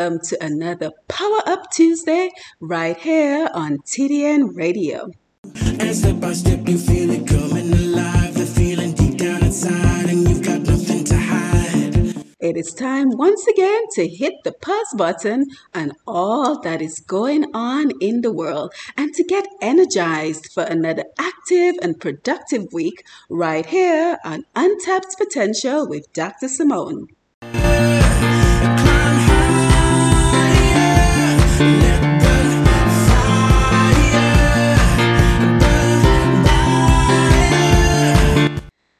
welcome to another Power Up Tuesday right here on TDN Radio. And step by step, you feel it coming alive. The feeling deep down inside, and you've got nothing to hide. It is time once again to hit the pause button on all that is going on in the world and to get energized for another active and productive week right here on Untapped Potential with Dr. Simone.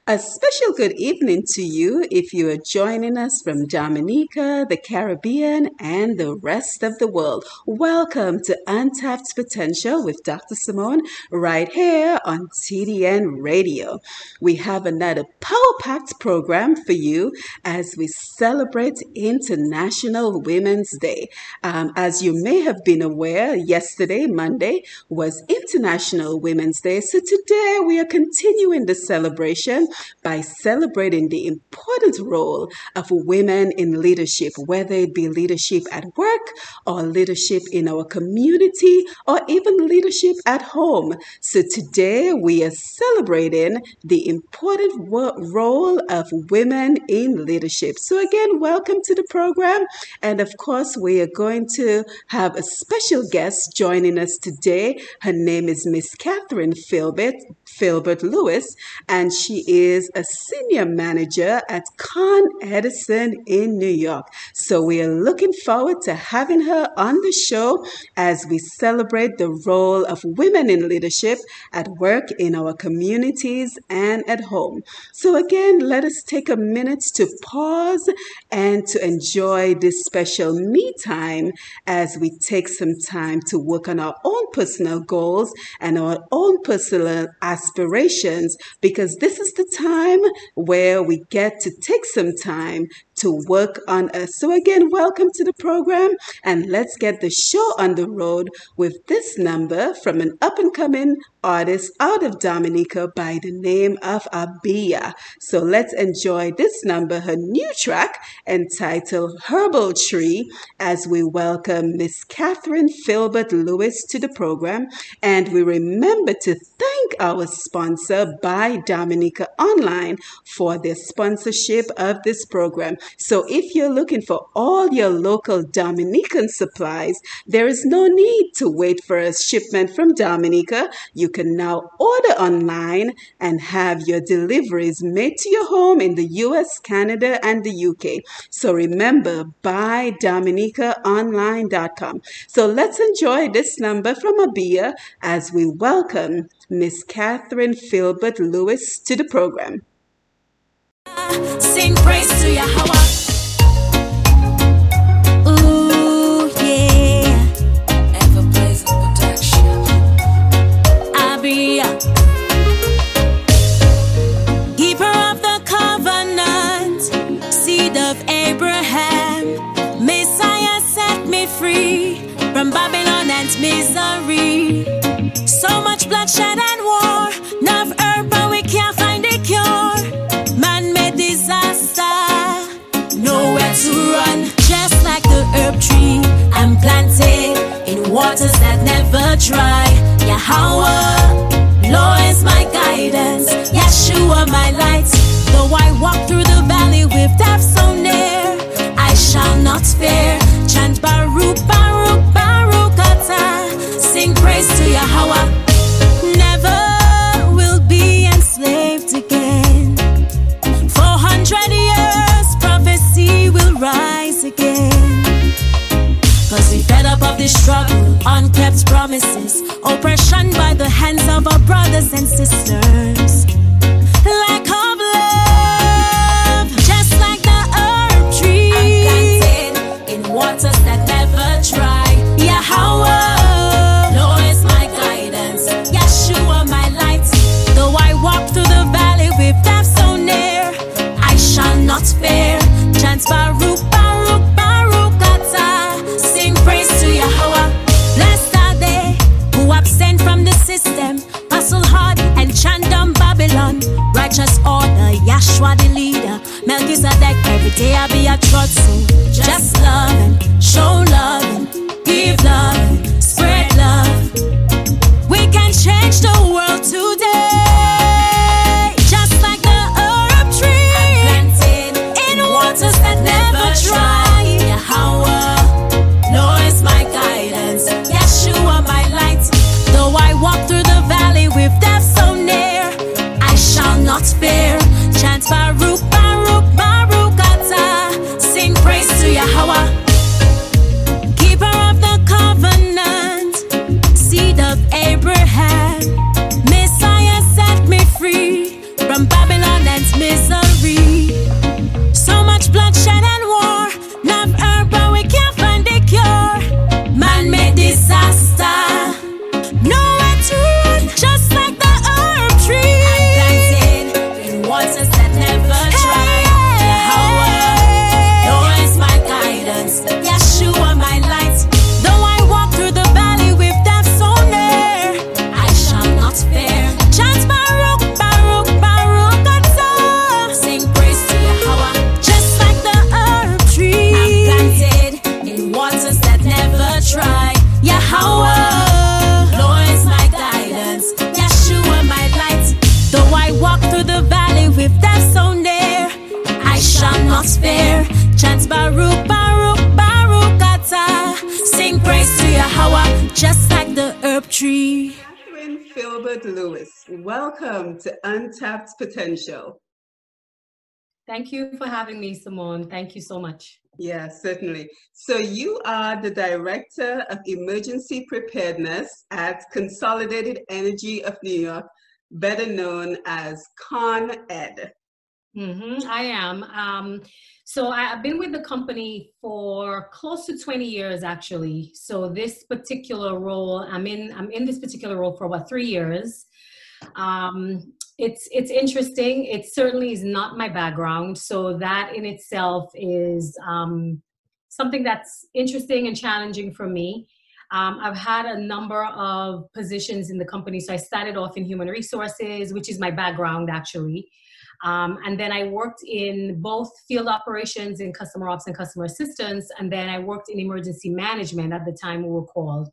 A special good evening to you if you are joining us from Dominica, the Caribbean, and the rest of the world. Welcome to Untapped Potential with Dr. Simone right here on TDN Radio. We have another power packed program for you as we celebrate International Women's Day. Um, as you may have been aware, yesterday, Monday, was International Women's Day. So today we are continuing the celebration by celebrating the important role of women in leadership, whether it be leadership at work or leadership in our community or even leadership at home. So today we are celebrating the important wo- role of women in leadership. So again, welcome to the program. And of course, we are going to have a special guest joining us today. Her name is Miss Catherine Filbert, Filbert Lewis, and she is a senior manager at Con Edison in New York. So we are looking forward to having her on the show as we celebrate the role of women in leadership at work, in our communities, and at home. So again, let us take a minute to pause and to enjoy this special me time as we take some time to work on our own personal goals and our own personal aspirations because this is the time where we get to take some time to work on us. So, again, welcome to the program and let's get the show on the road with this number from an up and coming artist out of Dominica by the name of Abia. So, let's enjoy this number, her new track entitled Herbal Tree, as we welcome Miss Catherine Filbert Lewis to the program. And we remember to thank our sponsor Buy Dominica Online for their sponsorship of this program. So if you're looking for all your local Dominican supplies, there is no need to wait for a shipment from Dominica. You can now order online and have your deliveries made to your home in the US, Canada, and the UK. So remember, buy dominicaonline.com. So let's enjoy this number from Abia as we welcome Miss Catherine Filbert Lewis to the program. Sing praise to Yahweh. Free from Babylon and misery. So much bloodshed and war. Enough herb, but we can't find a cure. Man made disaster. Nowhere to run. Just like the herb tree, I'm planted in waters that never dry. Yahweh, Lord is my guidance. Yeshua, my light. Though I walk through the valley with death so near, I shall not fear and Baruch, Baruch, Baruch Ata. Sing praise to Yahweh. Never will be enslaved again. Four hundred years, prophecy will rise again. Cause we fed up of the struggle, unkept promises, oppression by the hands of our brothers and sisters. Waters that never dry. Yahweh, Lord is my guidance. Yeshua, my light. Though I walk through the valley with death so near, I shall not fear. Chants Baruch, Baruch, Baruch Atah. Sing praise to Yahweh. Blessed are they who abstain from the system. Hustle hard and chant down Babylon. Righteous order, Yahshua the leader. Melchizedek, every day I be a trust. So just love and show love and give love and spread love. We can change the welcome to Untapped Potential. Thank you for having me, Simone. Thank you so much. Yeah, certainly. So you are the Director of Emergency Preparedness at Consolidated Energy of New York, better known as Con Ed. hmm I am. Um, so I've been with the company for close to 20 years, actually. So this particular role, I'm in. I'm in this particular role for about three years. Um, it's it's interesting. It certainly is not my background, so that in itself is um, something that's interesting and challenging for me. Um, I've had a number of positions in the company. So I started off in human resources, which is my background actually. Um, and then I worked in both field operations in customer ops and customer assistance. And then I worked in emergency management at the time we were called.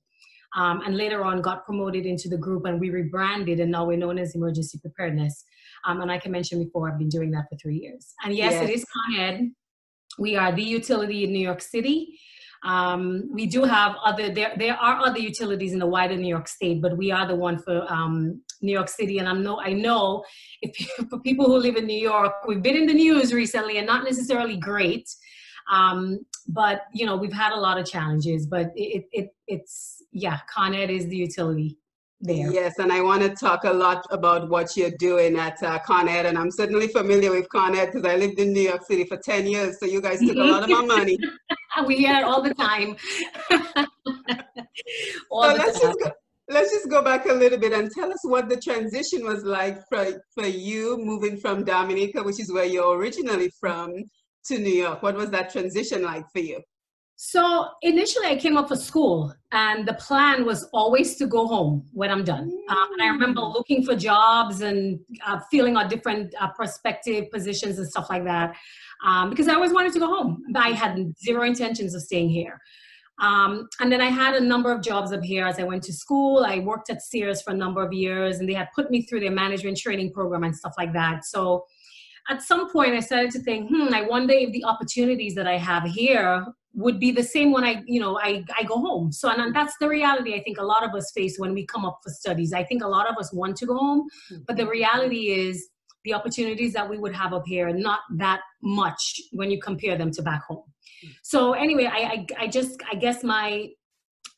Um, and later on got promoted into the group and we rebranded and now we're known as emergency preparedness. Um, and like I mentioned before, I've been doing that for three years. And yes, it Yes. is Con Ed. We are the utility in New York City. Um, we do have other there there are other utilities in the wider New York State, but we are the one for um, New York City. And I know I know if for people who live in New York, we've been in the news recently and not necessarily great. Um, but you know we've had a lot of challenges, but it, it it's yeah, Con Ed is the utility there. Yes, and I want to talk a lot about what you're doing at uh, Con Ed, and I'm certainly familiar with Con Ed because I lived in New York City for 10 years, so you guys took a lot of my money. we hear it all the time. all so the let's time. just go, let's just go back a little bit and tell us what the transition was like for, for you moving from Dominica, which is where you're originally from, to New York. What was that transition like for you? So initially, I came up for school, and the plan was always to go home when I'm done. Um, and I remember looking for jobs and uh, feeling on different uh, prospective positions and stuff like that, um, because I always wanted to go home. But I had zero intentions of staying here. Um, and then I had a number of jobs up here as I went to school. I worked at Sears for a number of years, and they had put me through their management training program and stuff like that. So at some point, I started to think, hmm, I wonder if the opportunities that I have here would be the same when I, you know, I, I go home. So, and that's the reality I think a lot of us face when we come up for studies. I think a lot of us want to go home, hmm. but the reality is the opportunities that we would have up here are not that much when you compare them to back home. Hmm. So anyway, I, I, I just, I guess my,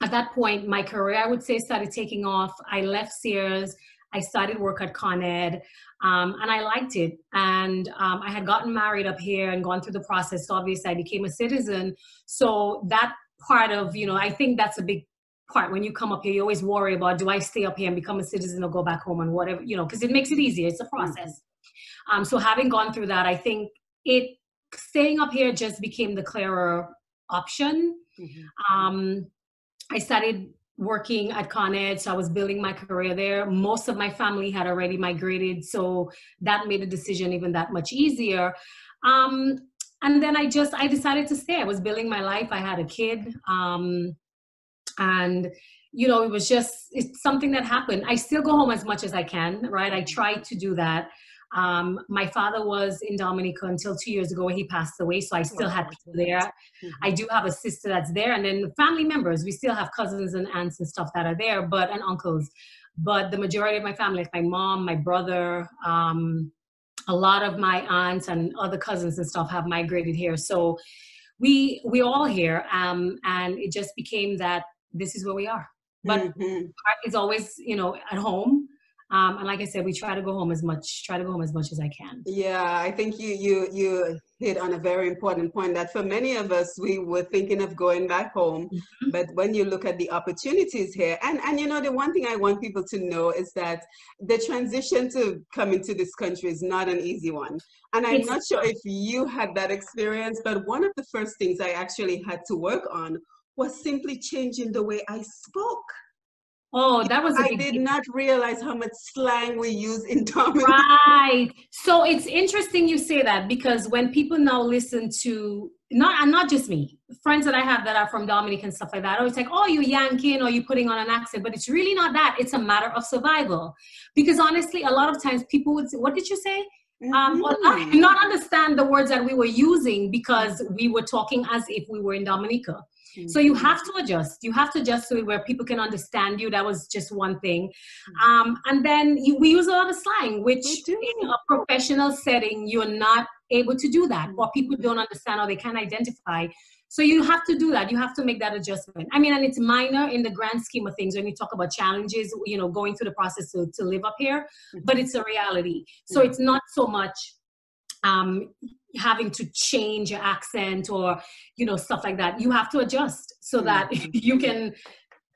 at that point, my career, I would say, started taking off. I left Sears. I started work at Con Ed, um, and I liked it. And um, I had gotten married up here and gone through the process. So obviously, I became a citizen. So that part of, you know, I think that's a big part when you come up here. You always worry about, do I stay up here and become a citizen or go back home and whatever, you know, because it makes it easier. It's a process. Um, so having gone through that, I think it staying up here just became the clearer option. Mm-hmm. Um, I started working at Con Ed, so I was building my career there. Most of my family had already migrated, so that made the decision even that much easier. Um, and then I just I decided to stay. I was building my life. I had a kid, um, and you know it was just it's something that happened. I still go home as much as I can, right? I try to do that. Um, my father was in Dominica until two years ago. He passed away, so I still had people there. Mm-hmm. I do have a sister that's there, and then family members. We still have cousins and aunts and stuff that are there, but and uncles. But the majority of my family, like my mom, my brother, um, a lot of my aunts and other cousins and stuff, have migrated here. So we we all here, um, and it just became that this is where we are. But mm-hmm. it's always, you know, at home um, and like I said, we try to go home as much, try to go home as much as I can. Yeah, I think you you you hit on a very important point that for many of us we were thinking of going back home, mm-hmm. but when you look at the opportunities here, and and you know the one thing I want people to know is that the transition to coming to this country is not an easy one. And I'm it's- not sure if you had that experience, but one of the first things I actually had to work on was simply changing the way I spoke. Oh, that was. I did not realize how much slang we use in Dominica. Right. So it's interesting you say that because when people now listen to not and not just me, friends that I have that are from Dominican and stuff like that, always like, "Oh, you yanking or you putting on an accent," but it's really not that. It's a matter of survival. Because honestly, a lot of times people would say, "What did you say?" Mm-hmm. Um, or not, not understand the words that we were using because we were talking as if we were in Dominica. So you have to adjust. You have to adjust to where people can understand you. That was just one thing. Mm-hmm. Um, and then you, we use a lot of slang, which in a professional setting, you're not able to do that, or people mm-hmm. don't understand or they can't identify. So you have to do that. You have to make that adjustment. I mean, and it's minor in the grand scheme of things when you talk about challenges, you know, going through the process to, to live up here, but mm-hmm. it's a reality. So it's not so much um, having to change your accent or you know stuff like that. You have to adjust so that you can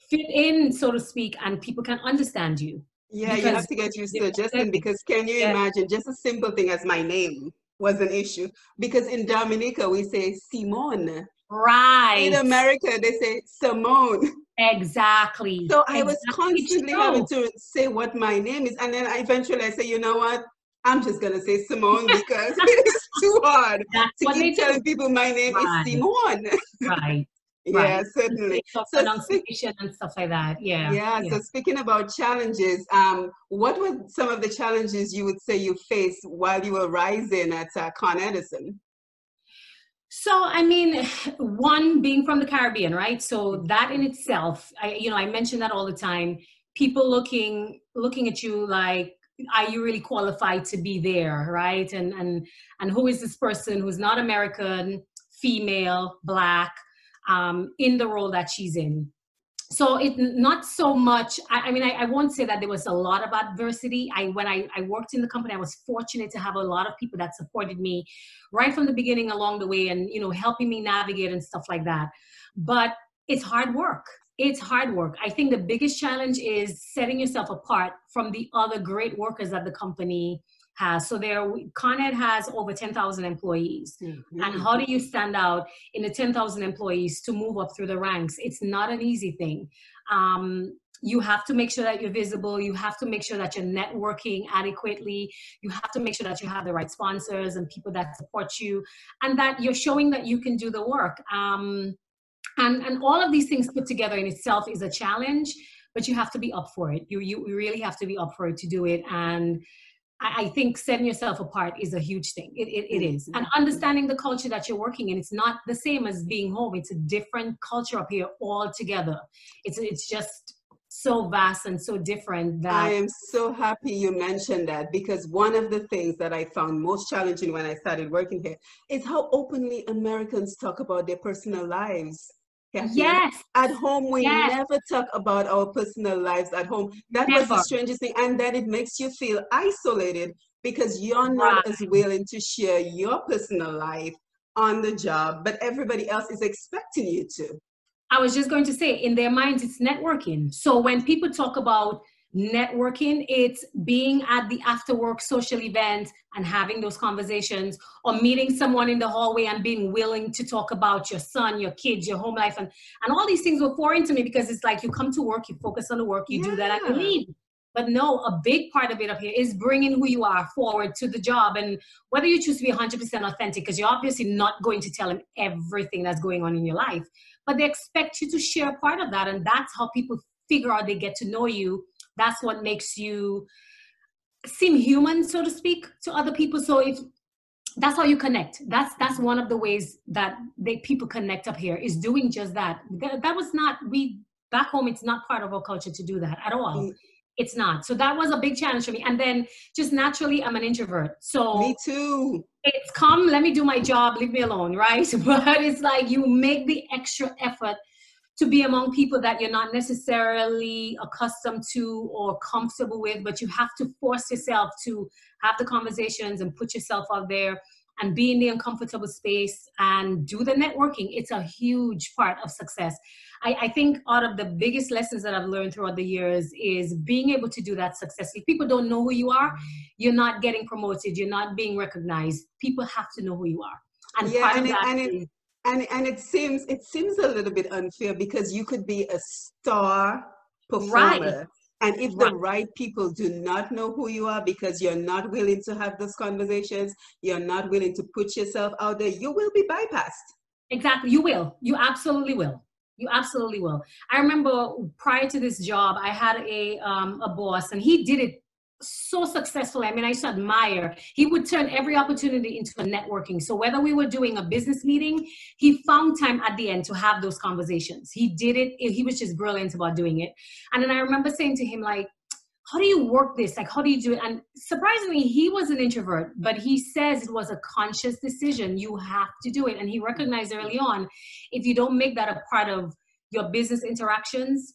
fit in so to speak and people can understand you. Yeah you have to get used to adjusting because can you yeah. imagine? Just a simple thing as my name was an issue. Because in dominica we say simone. Right. In america they say simone. Exactly. So i was constantly having to say what my name is and then eventually i say you know what I'm just gonna say Simone because it's too hard That's to keep telling do. people my name right. is Simone. right. Yeah, right. certainly. So pronunciation and stuff like that. Yeah, yeah. Yeah. So speaking about challenges, um, what were some of the challenges you would say you faced while you were rising at uh, Con Edison? So, I mean, one being from the Caribbean, right? So that in itself, I, you know, I mention that all the time. People looking looking at you like are you really qualified to be there right? And and and who is this person who's not american female black um, in the role that she's in? So it not so much i, I mean I, I, won't say that there was a lot of adversity. I when I, I worked in the company i was fortunate to have a lot of people that supported me right from the beginning along the way and you know helping me navigate and stuff like that. But it's hard work it's hard work. I think the biggest challenge is setting yourself apart from the other great workers that the company has. So there, Con Ed has over 10,000 employees. Mm-hmm. And how do you stand out in the 10,000 employees to move up through the ranks? It's not an easy thing. Um, you have to make sure that you're visible. You have to make sure that you're networking adequately. You have to make sure that you have the right sponsors and people that support you and that you're showing that you can do the work. Um, and and all of these things put together in itself is a challenge but you have to be up for it you you really have to be up for it to do it and I, I think setting yourself apart is a huge thing. It, it, it is. And mm-hmm. understanding the culture that you're working in, it's not the same as being home. It's a different culture up here altogether. It's, it's just so vast and so different that I am so happy you mentioned that because one of the things that I found most challenging when I started working here is how openly Americans talk about their personal lives Kathy. Yes. At home, we Yes. never talk about our personal lives at home. That was the strangest thing. And then it makes you feel isolated because you're not as willing to share your personal life on the job, but everybody else is expecting you to. I was just going to say, in their minds, it's networking. So when people talk about networking, it's being at the after work social event and having those conversations, or meeting someone in the hallway and being willing to talk about your son, your kids, your home life, and, and all these things were foreign to me because it's like you come to work, you focus on the work, you do that, and you Yeah. leave. But no, a big part of it up here is bringing who you are forward to the job. And whether you choose to be 100% authentic, because you're obviously not going to tell them everything that's going on in your life, but they expect you to share part of that. And that's how people figure out they get to know you. That's what makes you seem human, so to speak, to other people. So if that's how you connect. That's that's one of the ways that they people connect up here is doing just that. That, that was not we back home. It's not part of our culture to do that at all. Mm. It's not. So that was a big challenge for me. And then just naturally, I'm an introvert. So Me too. it's come let me do my job leave me alone right but it's like you make the extra effort to be among people that you're not necessarily accustomed to or comfortable with but you have to force yourself to have the conversations and put yourself out there and be in the uncomfortable space and do the networking. It's a huge part of success. I, I think out of the biggest lessons that i've learned throughout the years is being able to do that successfully. If people don't know who you are you're not getting promoted. You're not being recognized. People have to know who you are. And Yeah, part and of it- that and it- And and it seems it seems a little bit unfair because you could be a star performer. right. And if the right people do not know who you are because you're not willing to have those conversations, you're not willing to put yourself out there, you will be bypassed. exactly you will you absolutely will you absolutely will i remember prior to this job i had a um, a boss and he did it so successful. I mean, I to admire. He would turn every opportunity into a networking. So whether we were doing a business meeting, he found time at the end to have those conversations. He did it. He was just brilliant about doing it. And then I remember saying to him, like, how do you work this? Like, how do you do it? And surprisingly, he was an introvert, but he says it was a conscious decision. You have to do it. And he recognized early on, if you don't make that a part of your business interactions,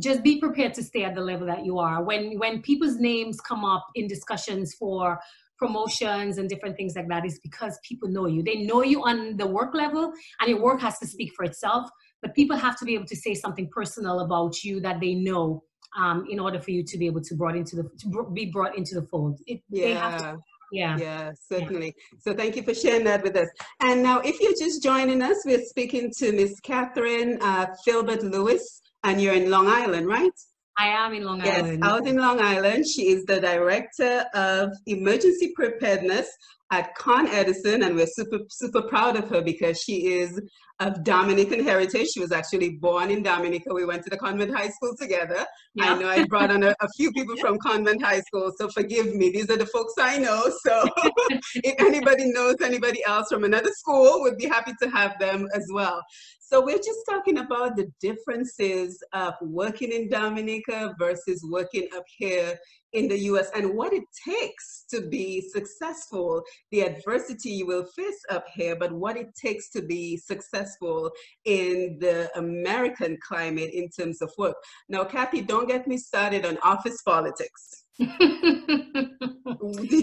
just be prepared to stay at the level that you are. When when people's names come up in discussions for promotions and different things like that, is because people know you. They know you on the work level, and your work has to speak for itself. But people have to be able to say something personal about you that they know um, in order for you to be able to brought into the to be brought into the fold. It, They have to, Yeah. yeah. Yeah, certainly. So thank you for sharing that with us. And now, if you're just joining us, we're speaking to Miss Catherine uh, Filbert Lewis, and you're in Long Island, right? I am in Long Island. Yes, out in Long Island. She is the director of emergency preparedness at Con Edison, and we're super, super proud of her because she is of Dominican heritage. She was actually born in Dominica. We went to the convent high school together. I know I brought on a, a few people from convent high school, so forgive me. These are the folks I know. So if anybody knows anybody else from another school, we'd be happy to have them as well. So we're just talking about the differences of working in Dominica versus working up here in the US and what it takes to be successful, the adversity you will face up here, but what it takes to be successful in the American climate in terms of work. Now, Kathy, don't get me started on office politics. Did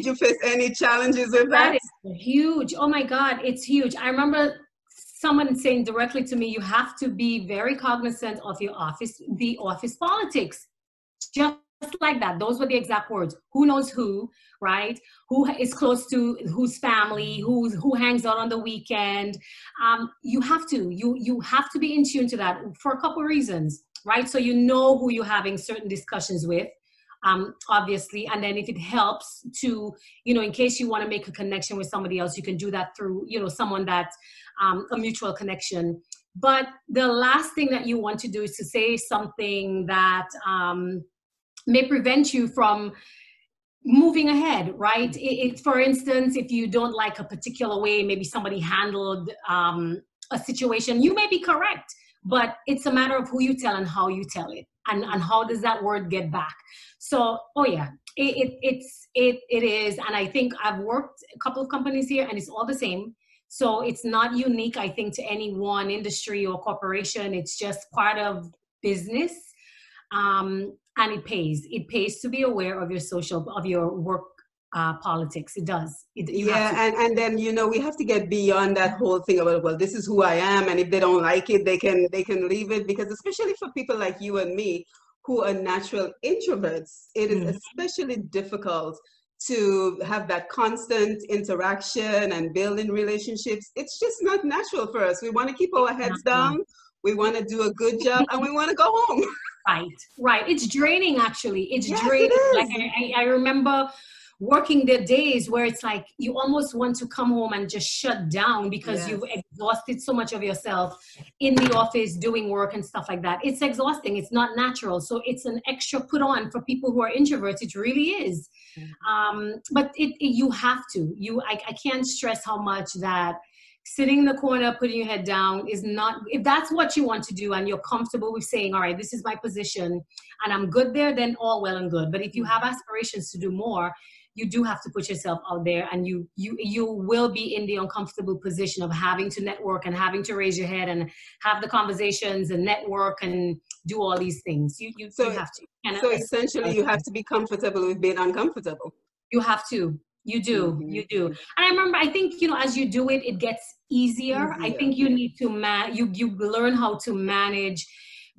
you face any challenges with that? That is huge. Oh my God, it's huge. I remember someone saying directly to me, you have to be very cognizant of your office, the office politics. Just like that. Those were the exact words. Who knows who, right? Who is close to whose family, who's who hangs out on the weekend. Um, you have to. You you have to be in tune to that for a couple reasons, right? So you know who you're having certain discussions with um, obviously. And then if it helps to, you know, in case you want to make a connection with somebody else, you can do that through, you know, someone that um, a mutual connection. But the last thing that you want to do is to say something that um, may prevent you from moving ahead, right? It, it, for instance, if you don't like a particular way, maybe somebody handled um, a situation, you may be correct, but it's a matter of who you tell and how you tell it, and, and how does that word get back. So, oh yeah, it, it, it's it it is, and I think I've worked a couple of companies here, and it's all the same. So it's not unique, I think, to any one industry or corporation. It's just part of business. Um, and it pays. It pays to be aware of your social, of your work uh, politics. It does. It, yeah, and, and then you know we have to get beyond that whole thing about well, this is who I am, and if they don't like it, they can they can leave it because especially for people like you and me who are natural introverts, it is mm. especially difficult to have that constant interaction and building relationships. It's just not natural for us. We want to keep our heads down. We want to do a good job, and we want to go home. Right, right. It's draining. Actually, it's yes, draining. It like I, I remember working the days where it's like you almost want to come home and just shut down because yes. you've exhausted so much of yourself in the office doing work and stuff like that. It's exhausting. It's not natural. So it's an extra put on for people who are introverts. It really is. Mm-hmm. Um, but it, it, you have to. You I, I can't stress how much that sitting in the corner putting your head down is not if that's what you want to do and you're comfortable with saying all right this is my position and i'm good there then all well and good but if you have mm-hmm. aspirations to do more you do have to put yourself out there and you you you will be in the uncomfortable position of having to network and having to raise your head and have the conversations and network and do all these things. You you, so, you have to. And so essentially you have to be comfortable with being uncomfortable. You have to. You do. Mm-hmm. you do. And i remember i think you know as you do it it gets easier, easier. i think you need to man you you learn how to manage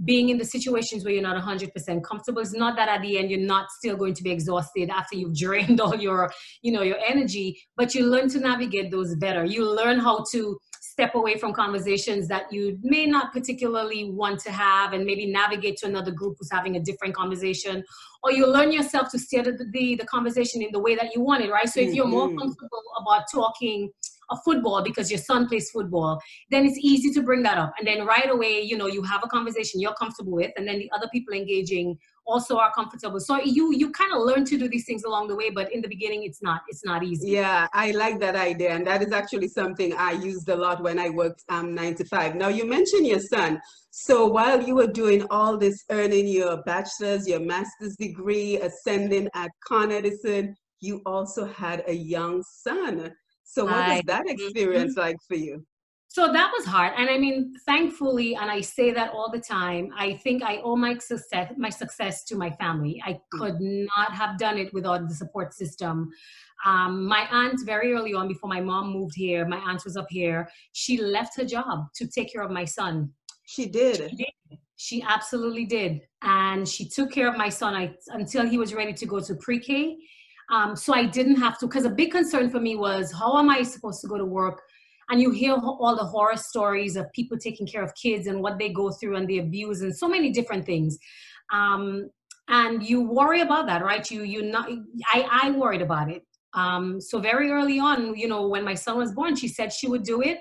being in the situations where you're not 100% comfortable. It's not that at the end you're not still going to be exhausted after you've drained all your you know your energy but you learn to navigate those better. You learn how to step away from conversations that you may not particularly want to have and maybe navigate to another group who's having a different conversation or you learn yourself to steer the, the, the conversation in the way that you want it right? So if you're more mm-hmm. comfortable about talking a football because your son plays football, then it's easy to bring that up. And then right away, you know, you have a conversation you're comfortable with, and then the other people engaging also are comfortable. So you you kind of learn to do these things along the way, but in the beginning, it's not it's not easy. Yeah, I like that idea, and that is actually something I used a lot when I worked um, nine to five. Now you mentioned your son. So while you were doing all this, earning your bachelor's, your master's degree, ascending at Con Edison, you also had a young son. So what I, was that experience mm-hmm. like for you? So that was hard. And I mean, thankfully, and I say that all the time, I think I owe my success, my success to my family. I mm. could not have done it without the support system. Um, my aunt, very early on, before my mom moved here, my aunt was up here. She left her job to take care of my son. She did. She, did. she absolutely did. And she took care of my son I, until he was ready to go to pre K. Um, so I didn't have to, because a big concern for me was how am I supposed to go to work? And you hear all the horror stories of people taking care of kids and what they go through and the abuse and so many different things. Um, and you worry about that, right? You, you not, I, I worried about it. Um, so very early on, you know, when my son was born, she said she would do it.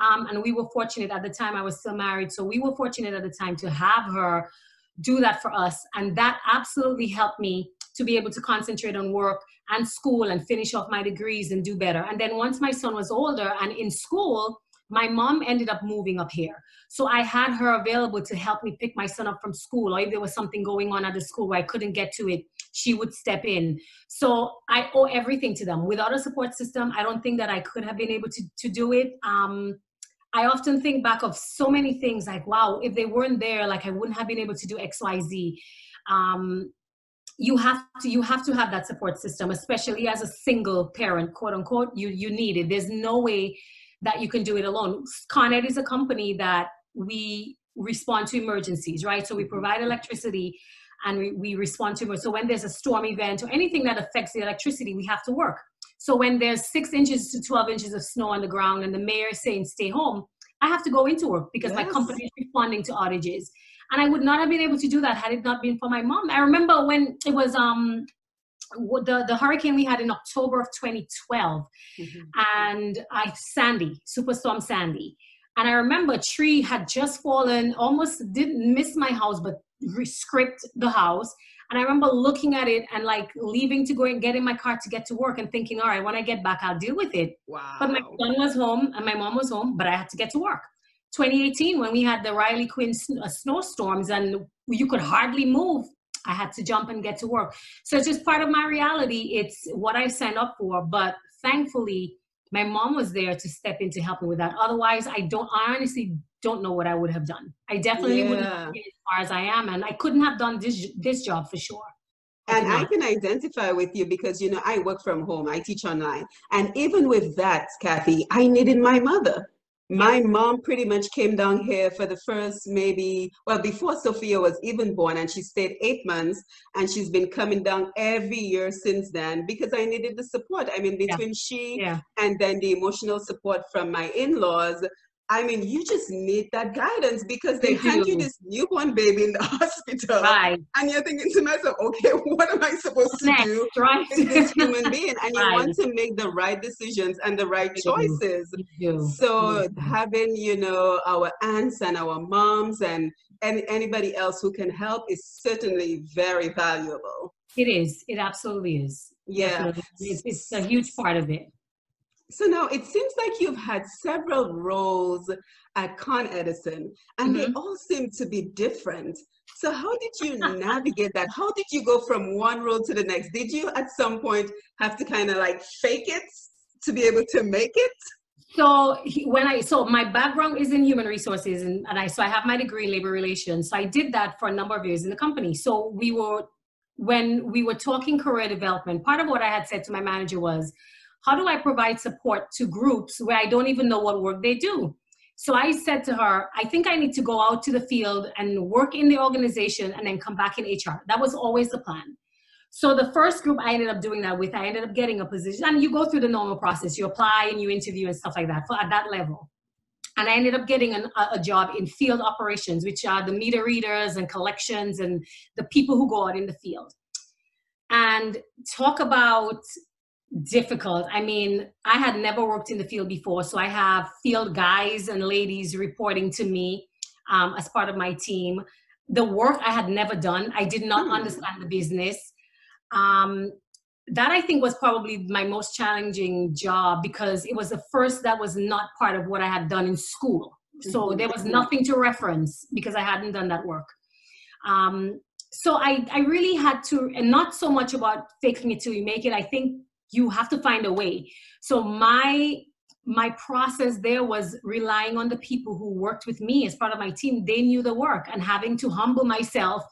Um, and we were fortunate at the time, I was still married. So we were fortunate at the time to have her do that for us. And that absolutely helped me to be able to concentrate on work and school and finish off my degrees and do better. And then once my son was older and in school, my mom ended up moving up here. So I had her available to help me pick my son up from school, or if there was something going on at the school where I couldn't get to it, she would step in. So I owe everything to them. Without a support system, I don't think that I could have been able to, to do it. Um, I often think back of so many things like, wow, if they weren't there, like I wouldn't have been able to do X, Y, Z. Um, you have to you have to have that support system especially as a single parent quote unquote you you need it. There's no way that you can do it alone. Con ed is a company that we respond to emergencies right? So we mm-hmm. provide electricity and we, we respond to so when there's a storm event or anything that affects the electricity we have to work. So when there's six inches to 12 inches of snow on the ground and the mayor is saying stay home i have to go into work because yes. my company is responding to outages and I would not have been able to do that had it not been for my mom. I remember when it was um the the hurricane we had in October of 2012, mm-hmm. and I Sandy, Superstorm Sandy, and I remember a tree had just fallen, almost didn't miss my house, but scraped the house. And I remember looking at it and like leaving to go and get in my car to get to work and thinking, all right, when I get back, I'll deal with it. Wow. But my son was home and my mom was home, but I had to get to work. 2018 when we had the Riley Quinn uh, snowstorms and you could hardly move. I had to jump and get to work. So it's just part of my reality. It's what I signed up for. But thankfully, my mom was there to step in to help me with that. Otherwise, I don't. I honestly don't know what I would have done. I definitely wouldn't Yeah. have been as far as I am, and I couldn't have done this this job for sure. And I can identify with you because, you know, I work from home, I teach online. And even with that, Kathy, I needed my mother. My mom pretty much came down here for the first maybe, well, before Sophia was even born, and she stayed eight months, and she's been coming down every year since then because I needed the support. I mean, Yeah. between she Yeah, and then the emotional support from my in-laws i mean you just need that guidance because they hand you this newborn baby in the hospital right. and you're thinking to myself okay what am i supposed to Next, do right. with this human being and you want to make the right decisions and the right choices so having you know our aunts and our moms and any, anybody else who can help is certainly very valuable It is. It absolutely is. yeah. It's, it's a huge part of it. So now it seems like you've had several roles at Con Edison, and they Mhm. all seem to be different. So how did you navigate that? How did you go from one role to the next? Did you at some point have to kind of like fake it to be able to make it? So he- when I so my background is in human resources and, and I so I have my degree in labor relations. So I did that for a number of years in the company. So we were when we were talking career development, part of what I had said to my manager was, how do I provide support to groups where I don't even know what work they do? So I said to her, I think I need to go out to the field and work in the organization and then come back in HR. That was always the plan. So the first group I ended up doing that with, I ended up getting a position, and you go through the normal process. You apply and you interview and stuff like that for, at that level. And I ended up getting an, a, a job in field operations, which are the meter readers and collections and the people who go out in the field. And talk about difficult. I mean, I had never worked in the field before, so I have field guys and ladies reporting to me um, as part of my team. The work I had never done, I did not Hmm. understand the business. Um, that I think was probably my most challenging job because it was the first that was not part of what I had done in school. So Mhm. there was nothing to reference because I hadn't done that work. Um, so I, I really had to, and not so much about faking it till you make it. I think you have to find a way. So my my process there was relying on the people who worked with me as part of my team. They knew the work and having to humble myself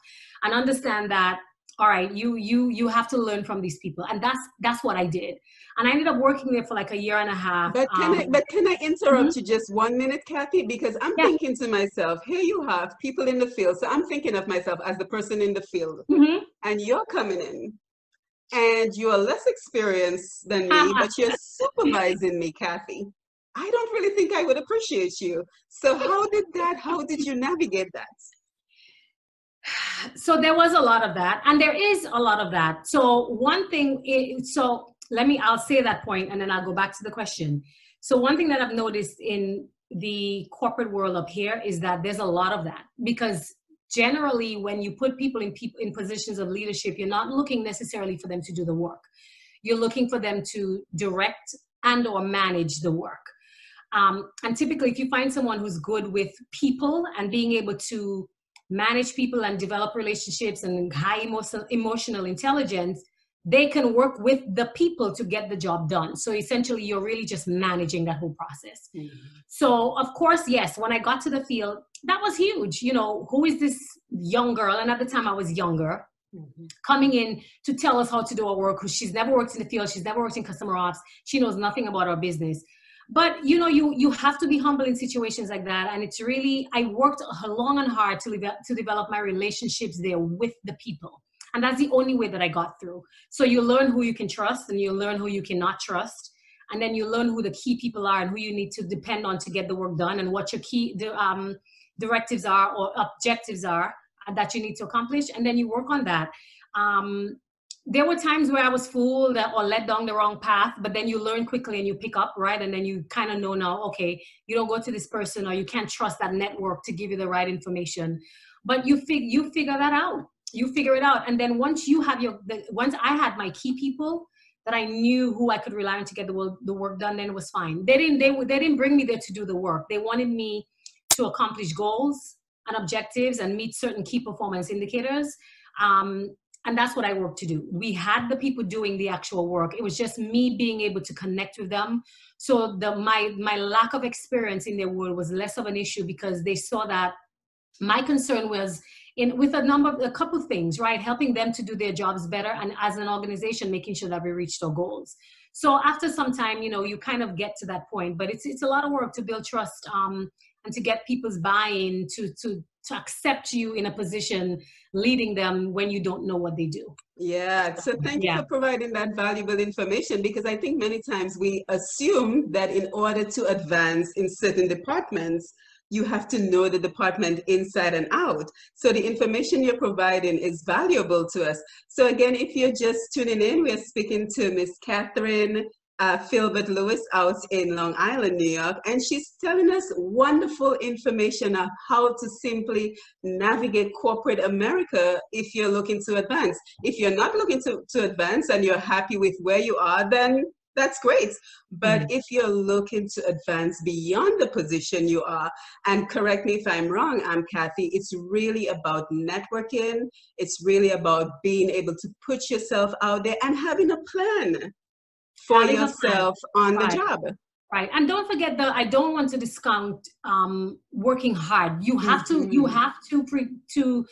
and understand that all right you you you have to learn from these people and that's that's what i did and i ended up working there for like a year and a half But can I Um, but can I interrupt you just one minute, Kathy? Because I'm Yeah. thinking to myself, here you have people in the field. So I'm thinking of myself as the person in the field. mhm. and you're coming in and you're less experienced than me, but you're supervising me, Kathy. I don't really think I would appreciate you. So how did that, how did you navigate that? so there was a lot of that and there is a lot of that so one thing is, so let me i'll say that point and then i'll go back to the question so one thing that i've noticed in the corporate world up here is that there's a lot of that because generally when you put people in people in positions of leadership you're not looking necessarily for them to do the work. You're looking for them to direct and or manage the work. Um, and typically if you find someone who's good with people and being able to manage people and develop relationships and high emotional emotional intelligence they can work with the people to get the job done. So essentially you're really just managing that whole process. Mm-hmm. So of course yes when i got to the field that was huge. You know who is this young girl? And at the time i was younger mm-hmm. coming in to tell us how to do our work because she's never worked in the field. She's never worked in customer ops. She knows nothing about our business. But you know you you have to be humble in situations like that. And it's really i worked long and hard to, develop to develop my relationships there with the people and that's the only way that i got through so you learn who you can trust and you learn who you cannot trust and then you learn who the key people are and who you need to depend on to get the work done and what your key the, um, directives are or objectives are that you need to accomplish and then you work on that um, there were times where I was fooled or led down the wrong path, but then you learn quickly and you pick up, right? And then you kind of know now, okay, you don't go to this person or you can't trust that network to give you the right information. But you fig- you figure that out. You figure it out. And then once you have your, the, once I had my key people that I knew who I could rely on to get the work, the work done, then it was fine. They didn't, they, they didn't bring me there to do the work. They wanted me to accomplish goals and objectives and meet certain key performance indicators. Um, and that's what I work to do. We had the people doing the actual work. It was just me being able to connect with them. So the my my lack of experience in their world was less of an issue because they saw that my concern was in with a number of a couple of things, right? Helping them to do their jobs better and as an organization making sure that we reached our goals. So after some time, you know, you kind of get to that point, but it's it's a lot of work to build trust um, and to get people's buy-in to to to accept you in a position leading them when you don't know what they do. Yeah, so thank you for providing that valuable information because I think many times we assume that in order to advance in certain departments, you have to know the department inside and out. So the information you're providing is valuable to us. So again, if you're just tuning in, we're speaking to Miss Catherine uh, Philbert Lewis out in Long Island, New York, and she's telling us wonderful information of how to simply navigate corporate America if you're looking to advance. If you're not looking to, to advance and you're happy with where you are, then that's great. But mm-hmm. if you're looking to advance beyond the position you are, and correct me if I'm wrong, I'm Kathy, it's really about networking. It's really about being able to put yourself out there and having a plan for yourself on right. the job. Right. And don't forget that I don't want to discount um, working hard. You have mm-hmm. to you have to pre- to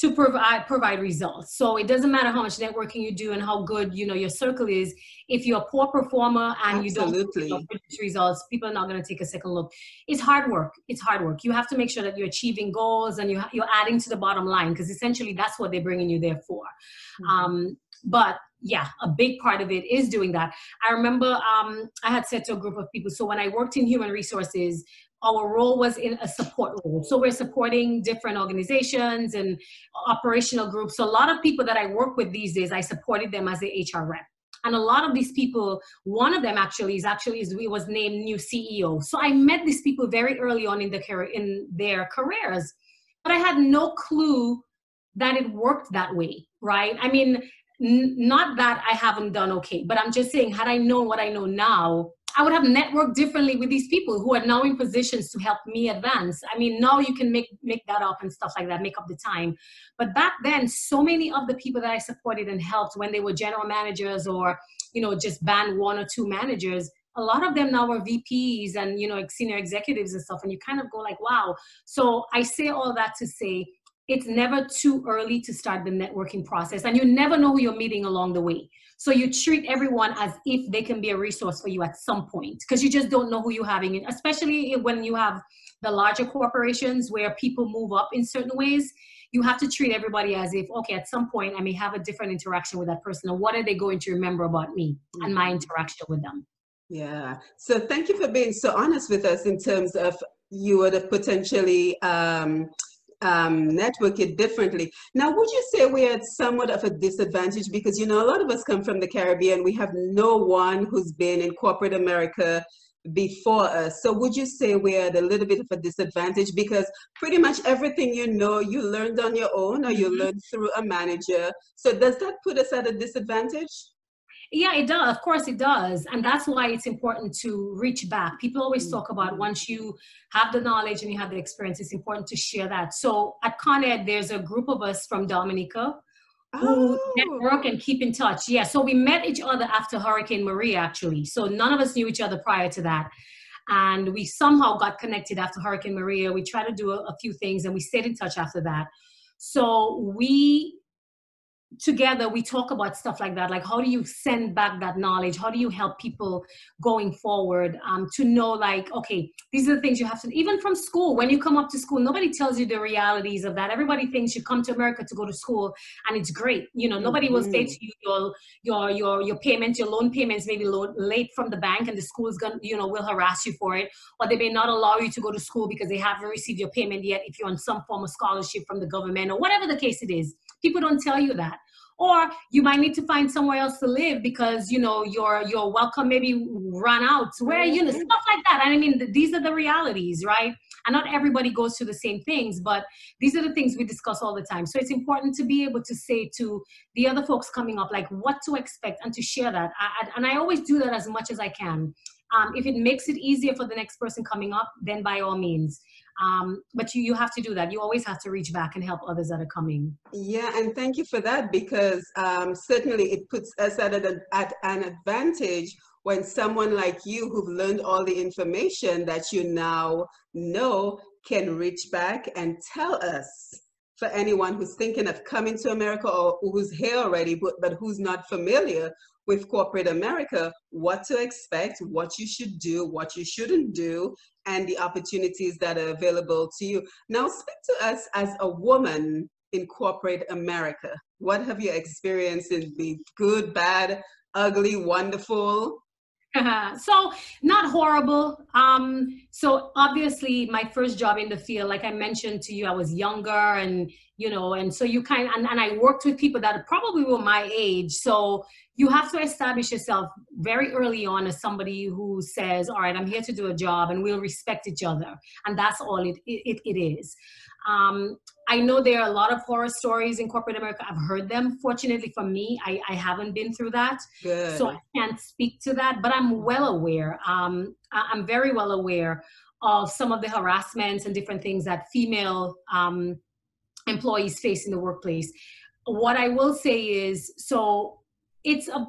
to provide provide results. So it doesn't matter how much networking you do and how good you know your circle is. If you're a poor performer and Absolutely. you don't produce results, people are not going to take a second look. It's hard work. It's hard work. You have to make sure that you're achieving goals and you you're adding to the bottom line because essentially that's what they're bringing you there for. Mm-hmm. Um, but yeah, a big part of it is doing that. I remember um, I had said to a group of people, so when I worked in human resources, our role was in a support role. So we're supporting different organizations and operational groups. So a lot of people that I work with these days, I supported them as the HR rep. And a lot of these people, one of them actually is actually is, was named new CEO. So I met these people very early on in the in their careers, but I had no clue that it worked that way, right? I mean, not that I haven't done okay, but I'm just saying, had I known what I know now, I would have networked differently with these people who are now in positions to help me advance. I mean, now you can make make that up and stuff like that, make up the time. But back then, so many of the people that I supported and helped when they were general managers or you know just band one or two managers, a lot of them now are VPs and you know senior executives and stuff. And you kind of go like, wow. So I say all that to say it's never too early to start the networking process and you never know who you're meeting along the way so you treat everyone as if they can be a resource for you at some point because you just don't know who you're having especially when you have the larger corporations where people move up in certain ways. You have to treat everybody as if okay at some point i may have a different interaction with that person and what are they going to remember about me and my mm-hmm. interaction with them? Yeah. So thank you for being so honest with us in terms of you would have potentially um, um, network it differently. Now, would you say we're at somewhat of a disadvantage because, you know, a lot of us come from the Caribbean. We have no one who's been in corporate America before us. So would you say we're at a little bit of a disadvantage because pretty much everything you know, you learned on your own or you mm-hmm. learned through a manager. So does that put us at a disadvantage? Yeah, it does. Of course, it does. And that's why it's important to reach back. People always talk about mm-hmm. once you have the knowledge and you have the experience, it's important to share that. So at Con Ed, there's a group of us from Dominica who oh. network and keep in touch. Yeah, so we met each other after Hurricane Maria, actually. So none of us knew each other prior to that. And we somehow got connected after Hurricane Maria. We tried to do a, a few things and we stayed in touch after that. So we together we talk about stuff like that like how do you send back that knowledge how do you help people going forward um, to know like okay these are the things you have to even from school when you come up to school nobody tells you the realities of that everybody thinks you come to america to go to school and it's great you know nobody mm-hmm. will say mm-hmm. to you your your your your payments your loan payments may be late from the bank and the school is to you know will harass you for it or they may not allow you to go to school because they haven't received your payment yet if you're on some form of scholarship from the government or whatever the case it is people don't tell you that. Or you might need to find somewhere else to live because you know your your welcome maybe run out. Where you? Know mm-hmm. stuff like that. And i mean these are the realities right? And not everybody goes through the same things but these are the things we discuss all the time. So it's important to be able to say to the other folks coming up like what to expect and to share that. I, and i always do that as much as i can. Um, if it makes it easier for the next person coming up then by all means um, but you, you have to do that. You always have to reach back and help others that are coming. Yeah and thank you for that because um, certainly it puts us at, a, at an advantage when someone like you who've learned all the information that you now know can reach back and tell us for anyone who's thinking of coming to America or who's here already, but, but who's not familiar with corporate America, what to expect, what you should do, what you shouldn't do, and the opportunities that are available to you. Now, speak to us as a woman in corporate America. What have you experienced in the good, bad, ugly, wonderful? so not horrible. Um so obviously my first job in the field like i mentioned to you i was younger and you know and so you kind and, and i worked with people that probably were my age. So you have to establish yourself very early on as somebody who says all right i'm here to do a job and we'll respect each other. And that's all it it, it is um, I know there are a lot of horror stories in corporate America. I've heard them. Fortunately for me, I, I haven't been through that. Good. So I can't speak to that, but I'm well aware. Um, I'm very well aware of some of the harassments and different things that female um, employees face in the workplace. What I will say is so it's a,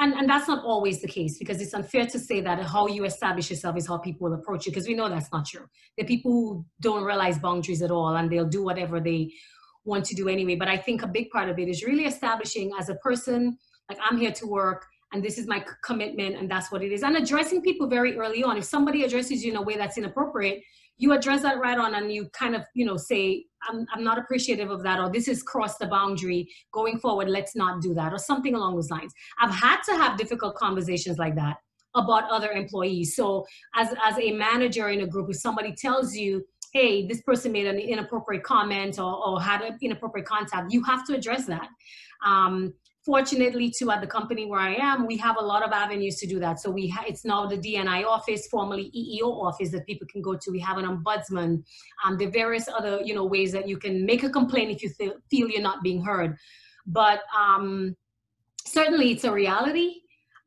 and, and that's not always the case because it's unfair to say that how you establish yourself is how people will approach you because we know that's not true. The people who don't realize boundaries at all and they'll do whatever they want to do anyway. But i think a big part of it is really establishing as a person like i'm here to work and this is my commitment and that's what it is. And addressing people very early on. If somebody addresses you in a way that's inappropriate you address that right on and you kind of you know say I'm, I'm not appreciative of that or this is crossed the boundary. Going forward let's not do that or something along those lines. I've had to have difficult conversations like that about other employees. So as as a manager in a group if somebody tells you hey this person made an inappropriate comment or, or had an inappropriate contact you have to address that. Um, fortunately too at the company where i am we have a lot of avenues to do that. So we ha- it's now the D&I office formerly EEO office that people can go to. We have an ombudsman. Um, are various other you know ways that you can make a complaint if you th- feel you're not being heard. But um, certainly it's a reality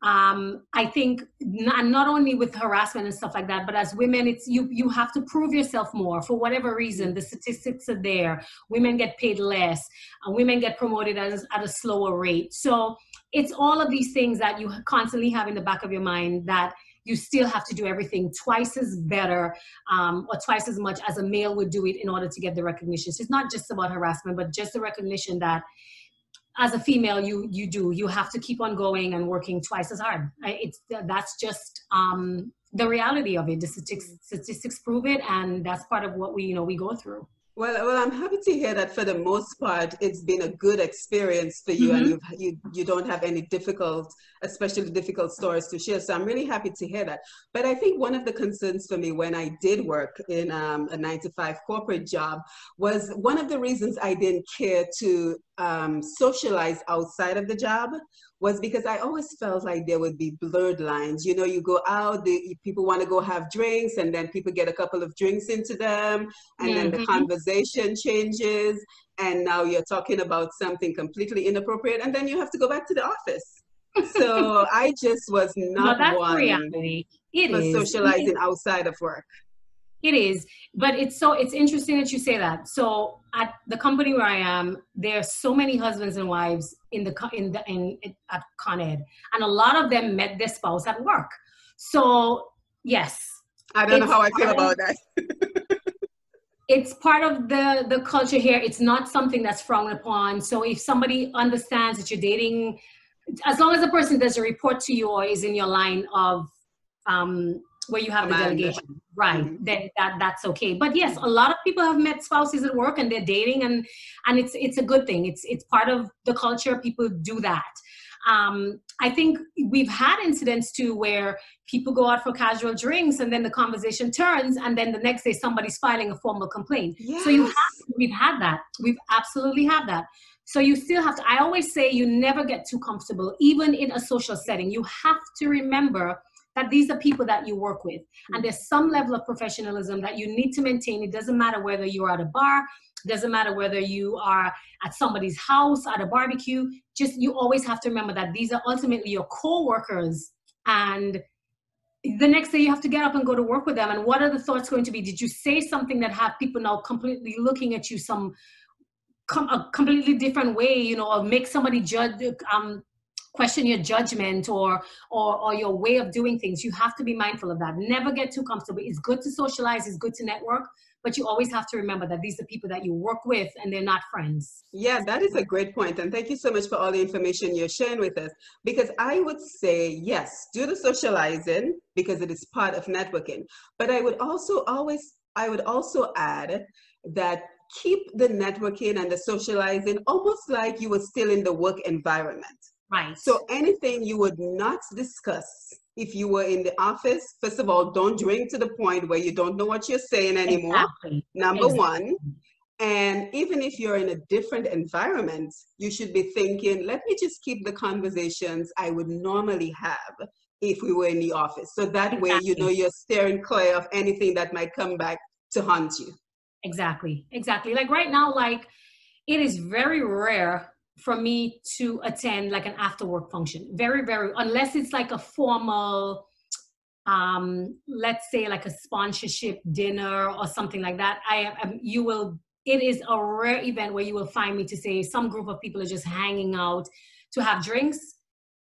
um, I think not, not only with harassment and stuff like that, but as women, it's you you have to prove yourself more for whatever reason. The statistics are there. Women get paid less. Uh, women get promoted at, at a slower rate. So it's all of these things that you constantly have in the back of your mind that you still have to do everything twice as better um, or twice as much as a male would do it in order to get the recognition. So it's not just about harassment, but just the recognition that as a female you you do you have to keep on going and working twice as hard it's that's just um, the reality of it the statistics, statistics prove it and that's part of what we you know we go through well, well, I'm happy to hear that for the most part, it's been a good experience for you, mm-hmm. and you you you don't have any difficult, especially difficult stories to share. So I'm really happy to hear that. But I think one of the concerns for me when I did work in um, a nine to five corporate job was one of the reasons I didn't care to um, socialize outside of the job was because I always felt like there would be blurred lines. You know, you go out, the, people want to go have drinks, and then people get a couple of drinks into them, and mm-hmm. then the mm-hmm. conversation changes, and now you're talking about something completely inappropriate, and then you have to go back to the office. so I just was not no, one reality. It for is. socializing outside of work. It is, but it's so it's interesting that you say that. So at the company where I am, there are so many husbands and wives in the in the in at Con Ed, and a lot of them met their spouse at work. So yes, I don't know how I feel about that. it's part of the the culture here. It's not something that's frowned upon. So if somebody understands that you're dating, as long as the person does a report to you or is in your line of um, where you have Amanda. the delegation right mm-hmm. then that that's okay but yes a lot of people have met spouses at work and they're dating and and it's it's a good thing it's it's part of the culture people do that um, I think we've had incidents too where people go out for casual drinks and then the conversation turns and then the next day somebody's filing a formal complaint. Yes. So you have we've had that. We've absolutely had that. So you still have to I always say you never get too comfortable even in a social setting. You have to remember that these are people that you work with. And hmm. there's some level of professionalism that you need to maintain. It doesn't matter whether you're at a bar, it doesn't matter whether you are at somebody's house, at a barbecue. Just you always have to remember that these are ultimately your co-workers and the next day you have to get up and go to work with them and what are the thoughts going to be did you say something that have people now completely looking at you some com- a completely different way you know or make somebody judge um question your judgment or, or or your way of doing things. You have to be mindful of that. Never get too comfortable. It's good to socialize. It's good to network. But you always have to remember that these are people that you work with and they're not friends. Yeah that is a great point. And thank you so much for all the information you're sharing with us. Because i would say yes do the socializing because it is part of networking. But i would also always i would also add that keep the networking and the socializing almost like you were still in the work environment Right. So anything you would not discuss if you were in the office, first of all, don't drink to the point where you don't know what you're saying anymore. Exactly. Number Exactly. one. And even if you're in a different environment, you should be thinking, let me just keep the conversations I would normally have if we were in the office. So that way, you know, Exactly. you're steering clear of anything that might come back to haunt you. Exactly. Exactly. Like right now, like it is very rare for me to attend like an after work function. Very, very unless it's like a formal um let's say like a sponsorship dinner or something like that i am you will it is a rare event where you will find me to say some group of people are just hanging out to have drinks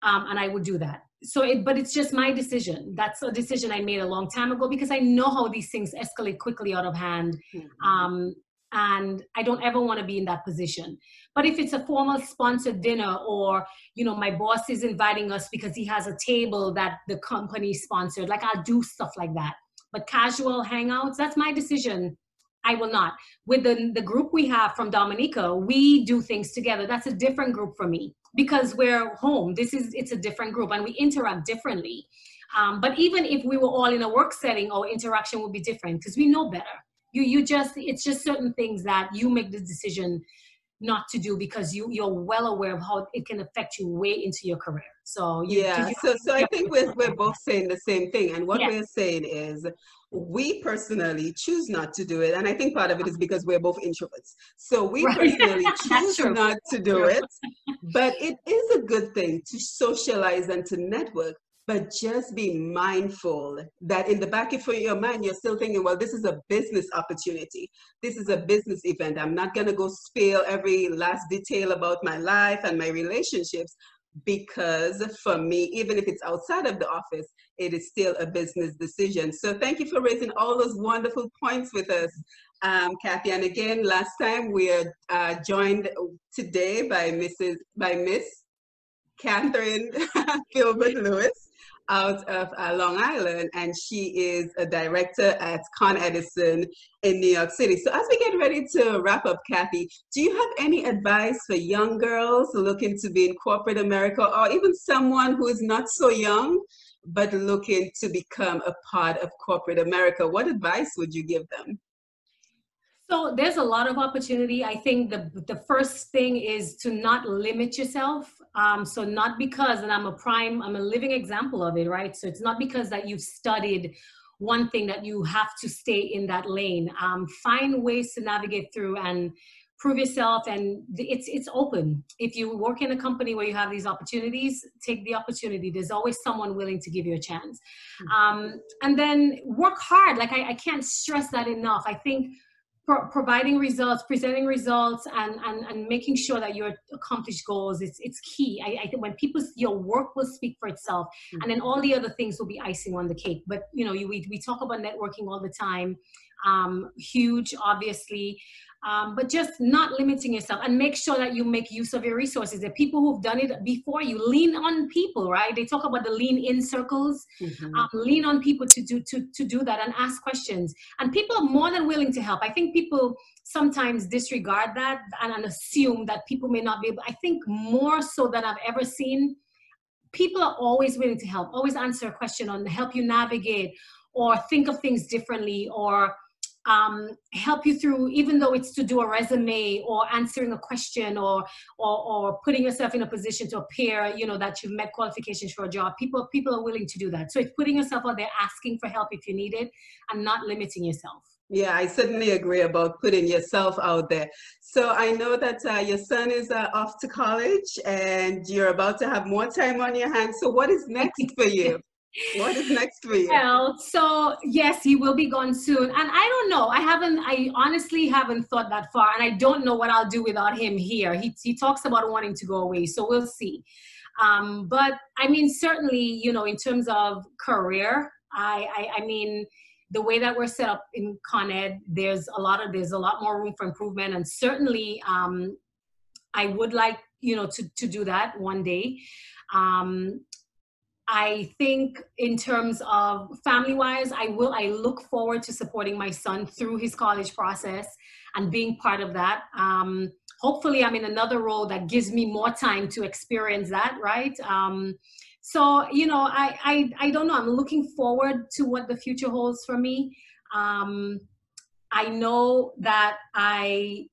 um, and i would do that. So it but it's just my decision. That's a decision i made a long time ago because i know how these things escalate quickly out of hand. Um, and i don't ever want to be in that position. But if it's a formal sponsored dinner or you know my boss is inviting us because he has a table that the company sponsored like i'll do stuff like that. But casual hangouts that's my decision. I will not. With the, the group we have from dominica we do things together. That's a different group for me because we're home. This is it's a different group and we interact differently. Um, but even if we were all in a work setting our interaction would be different because we know better you you just it's just certain things that you make the decision not to do because you you're well aware of how it can affect you way into your career. So you, yeah you- so so i think we're, we're both saying the same thing. And what we're saying is we personally choose not to do it. And i think part of it is because we're both introverts. So we Right. personally choose not to do it. But it is a good thing to socialize and to network but just be mindful that in the back of your mind you're still thinking well this is a business opportunity this is a business event i'm not going to go spill every last detail about my life and my relationships because for me, even if it's outside of the office, it is still a business decision. So thank you for raising all those wonderful points with us, um, Kathy. And again, last time we are uh, joined today by Mrs. by Miss Catherine Gilbert Lewis out of uh, Long Island, and she is a director at Con Edison in New York City. So, as we get ready to wrap up, Kathy, do you have any advice for young girls looking to be in corporate America, or even someone who is not so young but looking to become a part of corporate America? What advice would you give them? So there's a lot of opportunity. I think the the first thing is to not limit yourself. Um, so not because, and I'm a prime, I'm a living example of it, right? So it's not because that you've studied one thing that you have to stay in that lane. Um, find ways to navigate through and prove yourself, and it's it's open. If you work in a company where you have these opportunities, take the opportunity. There's always someone willing to give you a chance, um, and then work hard. Like I, I can't stress that enough. I think pro- providing results, presenting results, and, and and making sure that you accomplish goals. It's it's key. I, I think when people your work will speak for itself, and then all the other things will be icing on the cake. But you know, you, we we talk about networking all the time. Um, huge, obviously. Um, but just not limiting yourself and make sure that you make use of your resources. The people who've done it before you lean on people, right? They talk about the lean in circles um, lean on people to do to, to do that and ask questions and people are more than willing to help i think people sometimes disregard that and, and assume that people may not be able i think more so than i've ever seen people are always willing to help always answer a question on help you navigate or think of things differently or um, help you through even though it's to do a resume or answering a question or, or or putting yourself in a position to appear you know that you've met qualifications for a job people people are willing to do that so it's putting yourself out there asking for help if you need it and not limiting yourself Yeah, I certainly agree about putting yourself out there. So I know that uh, your son is uh, off to college and you're about to have more time on your hands. So what is next for you? What is next for you? Well, so yes, he will be gone soon. And I don't know. I haven't, I honestly haven't thought that far. And I don't know what I'll do without him here. He, he talks about wanting to go away. So we'll see. Um, but I mean, certainly, you know, in terms of career, I, I, I mean, the way that we're set up in Con Ed, there's a lot of there's a lot more room for improvement, and certainly, um, I would like you know to to do that one day. Um, I think in terms of family wise, I will, I look forward to supporting my son through his college process and being part of that. Um, hopefully I'm in another role that gives me more time to experience that, right? Um, so, you know, I, I, I don't know, I'm looking forward to what the future holds for me. Um, I know that I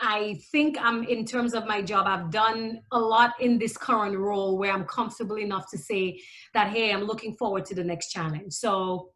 I think I'm in terms of my job, I've done a lot in this current role where I'm comfortable enough to say that, hey, I'm looking forward to the next challenge. So,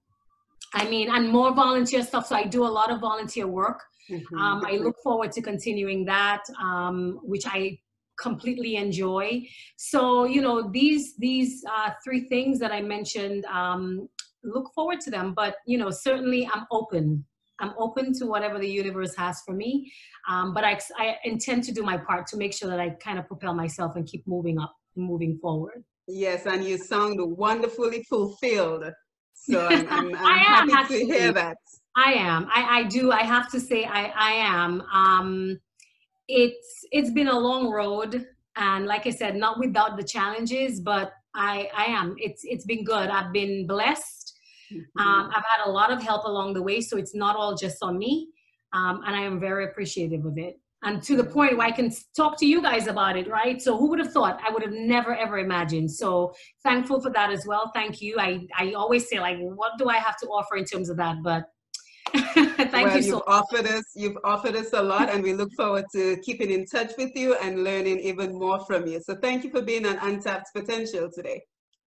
I mean, and more volunteer stuff. So I do a lot of volunteer work. Mm-hmm. Um, I look forward to continuing that, um, which I completely enjoy. So, you know, these these uh, three things that I mentioned, um, look forward to them. But you know, certainly I'm open I'm open to whatever the universe has for me. Um, but I, I intend to do my part to make sure that I kind of propel myself and keep moving up and moving forward. Yes, and you sound wonderfully fulfilled. So I'm, I'm, I'm happy actually. to hear that. I am. I, I do. I have to say I, I am. Um, it's it's been a long road and like I said, not without the challenges, but I I am. It's it's been good. I've been blessed Mm-hmm. Um, I've had a lot of help along the way, so it's not all just on me. Um, and I am very appreciative of it. And to the point where I can talk to you guys about it, right? So who would have thought? I would have never ever imagined. So thankful for that as well. Thank you. I, I always say like, what do I have to offer in terms of that? But thank well, you so you've offered us you've offered us a lot and we look forward to keeping in touch with you and learning even more from you so thank you for being on untapped potential today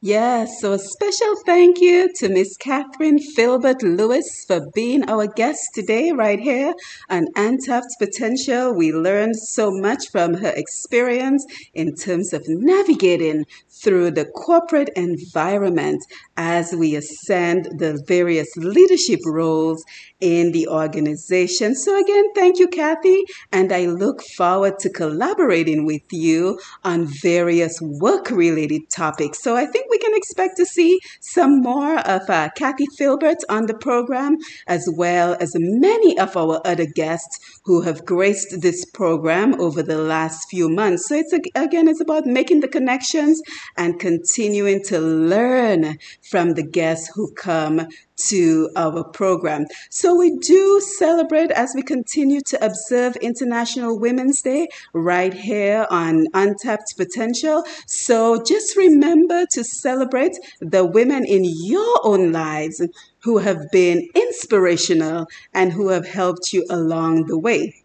Yes, so a special thank you to Miss Catherine Filbert Lewis for being our guest today, right here on Untapped Potential. We learned so much from her experience in terms of navigating through the corporate environment as we ascend the various leadership roles in the organization. So, again, thank you, Kathy, and I look forward to collaborating with you on various work related topics. So, I think we can expect to see some more of uh, Kathy Filbert on the program, as well as many of our other guests who have graced this program over the last few months. So, it's again, it's about making the connections and continuing to learn from the guests who come to our program. So we do celebrate as we continue to observe International Women's Day right here on Untapped Potential. So just remember to celebrate the women in your own lives who have been inspirational and who have helped you along the way.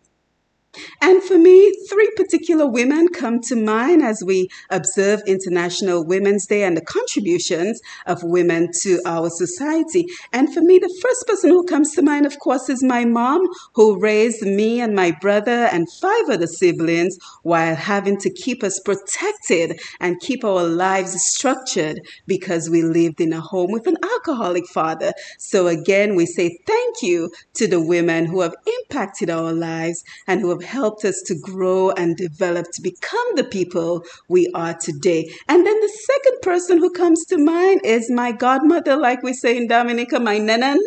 And for me, three particular women come to mind as we observe International Women's Day and the contributions of women to our society. And for me, the first person who comes to mind, of course, is my mom, who raised me and my brother and five other siblings while having to keep us protected and keep our lives structured because we lived in a home with an alcoholic father. So again, we say thank you to the women who have impacted our lives and who have helped us to grow and develop to become the people we are today. And then the second person who comes to mind is my godmother, like we say in Dominica, my nanan,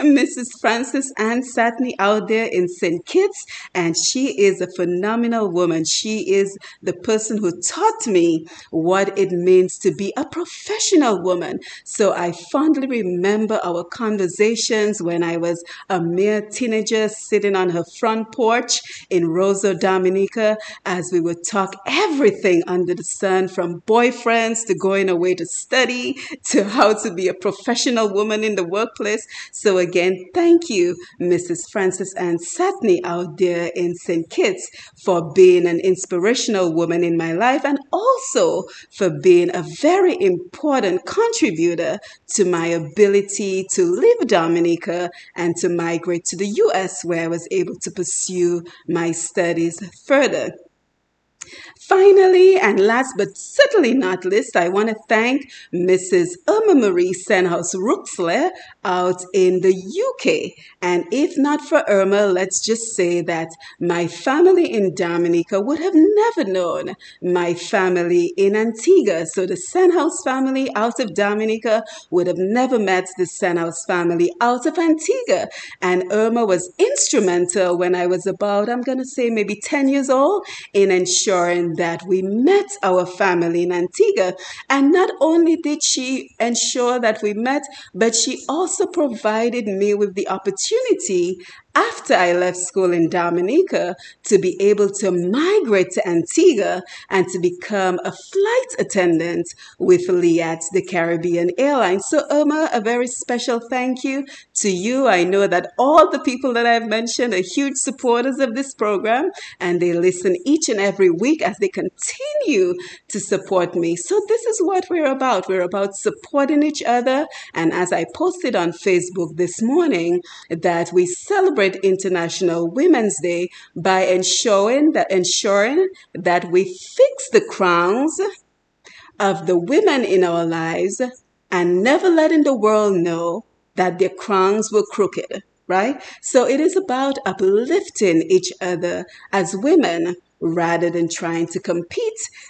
Mrs. Frances Ann Satney out there in St. Kitts. And she is a phenomenal woman. She is the person who taught me what it means to be a professional woman. So I fondly remember our conversations when I was a mere teenager sitting on her front porch in Roseau, Dominica, as we would talk everything under the sun from boyfriends to going away to study to how to be a professional woman in the workplace. So, again, thank you, Mrs. Frances Ann Satney out there in St. Kitts, for being an inspirational woman in my life and also for being a very important contributor to my ability to leave Dominica and to migrate to the US, where I was able to pursue my studies further. Finally, and last but certainly not least, I want to thank Mrs. Irma Marie Senhouse Ruxler out in the UK. And if not for Irma, let's just say that my family in Dominica would have never known my family in Antigua. So the Senhouse family out of Dominica would have never met the Senhouse family out of Antigua. And Irma was instrumental when I was about, I'm going to say maybe 10 years old, in ensuring that we met our family in Antigua. And not only did she ensure that we met, but she also provided me with the opportunity after I left school in Dominica to be able to migrate to Antigua and to become a flight attendant with Liat, the Caribbean Airlines. So, Irma, a very special thank you to you. I know that all the people that I've mentioned are huge supporters of this program and they listen each and every week as they continue to support me. So, this is what we're about. We're about supporting each other. And as I posted on Facebook this morning, that we celebrate celebrate International Women's Day by ensuring that ensuring that we fix the crowns of the women in our lives and never letting the world know that their crowns were crooked, right? So it is about uplifting each other as women rather than trying to compete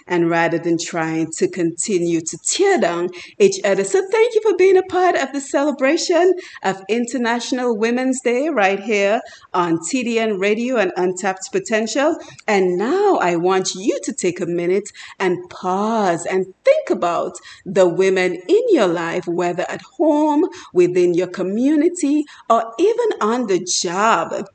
and rather than trying to continue to tear down each other. So thank you for being a part of the celebration of International Women's Day right here on TDN Radio and Untapped Potential. And now I want you to take a minute and pause and think about the women in your life, whether at home, within your community, or even on the job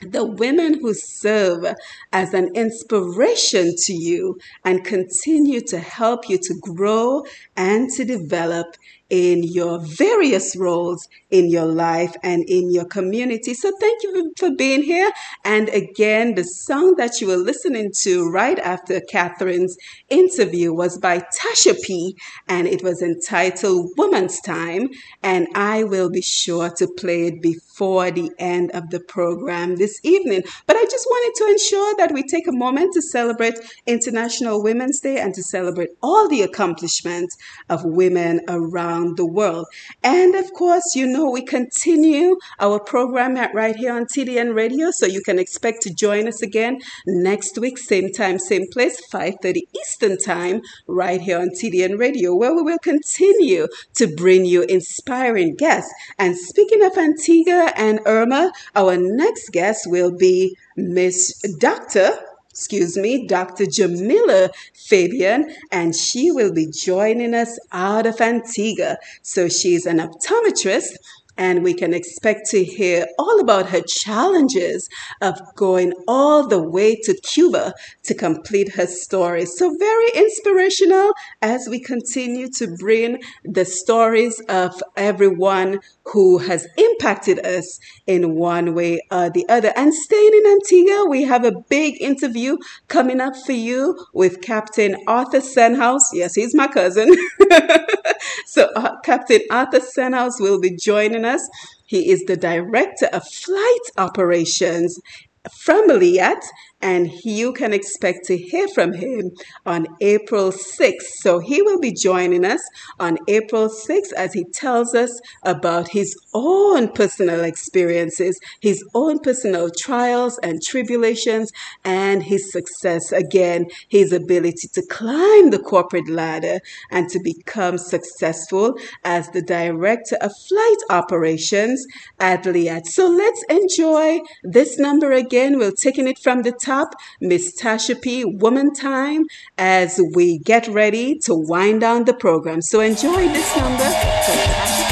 the women who serve as an inspiration to you and continue to help you to grow and to develop in your various roles in your life and in your community. So thank you for being here. And again, the song that you were listening to right after Catherine's interview was by Tasha P. And it was entitled Woman's Time. And I will be sure to play it before the end of the program this evening. But I just wanted to ensure that we take a moment to celebrate International Women's Day and to celebrate all the accomplishments of women around the world. And of course, you know, we continue our program at right here on TDN Radio, so you can expect to join us again next week, same time, same place, 5:30 Eastern Time, right here on TDN Radio, where we will continue to bring you inspiring guests. And speaking of Antigua and Irma, our next guest will be Miss Doctor excuse me, Dr. Jamila Fabian, and she will be joining us out of Antigua. So she's an optometrist and we can expect to hear all about her challenges of going all the way to Cuba to complete her story. So, very inspirational as we continue to bring the stories of everyone who has impacted us in one way or the other. And staying in Antigua, we have a big interview coming up for you with Captain Arthur Senhouse. Yes, he's my cousin. so, uh, Captain Arthur Senhouse will be joining us. He is the director of flight operations from Liat and you can expect to hear from him on April 6th. So he will be joining us on April 6th as he tells us about his own personal experiences, his own personal trials and tribulations, and his success again, his ability to climb the corporate ladder and to become successful as the director of flight operations at Liat. So let's enjoy this number again. We're taking it from the top top, Miss Tasha P. Woman Time, as we get ready to wind down the program. So enjoy this number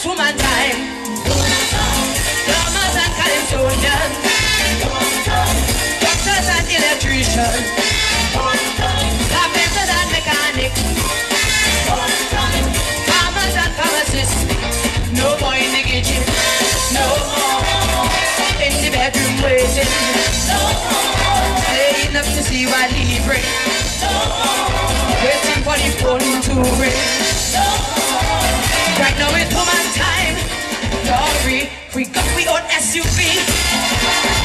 this woman time. Plumbers and custodians, doctors and electricians, carpenters and mechanics, farmers and pharmacists. No more in the kitchen, no more in the bedroom waiting. No more staying up to see what he bring. Waiting for the phone to ring. Right now it's woman. We got we own SUV.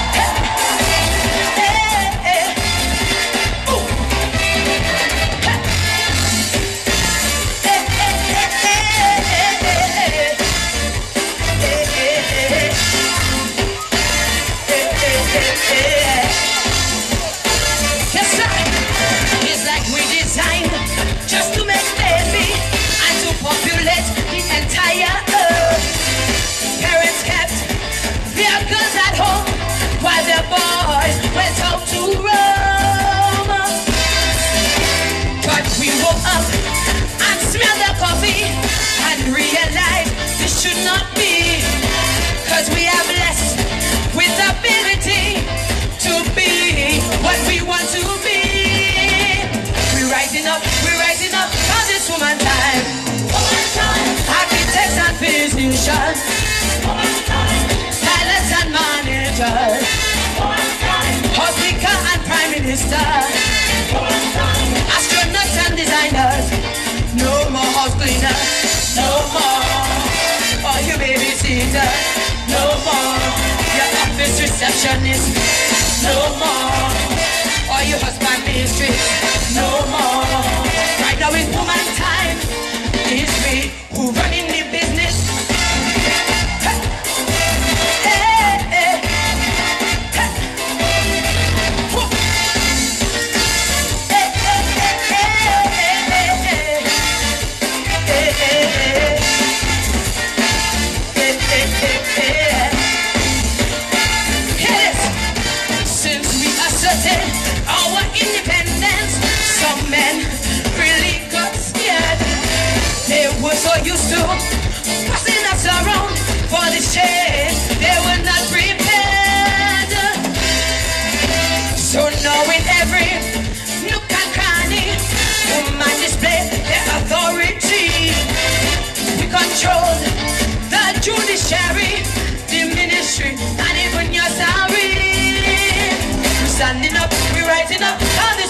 Receptionist, no more. All your husband mistress, no more. Right now it's woman time. It's me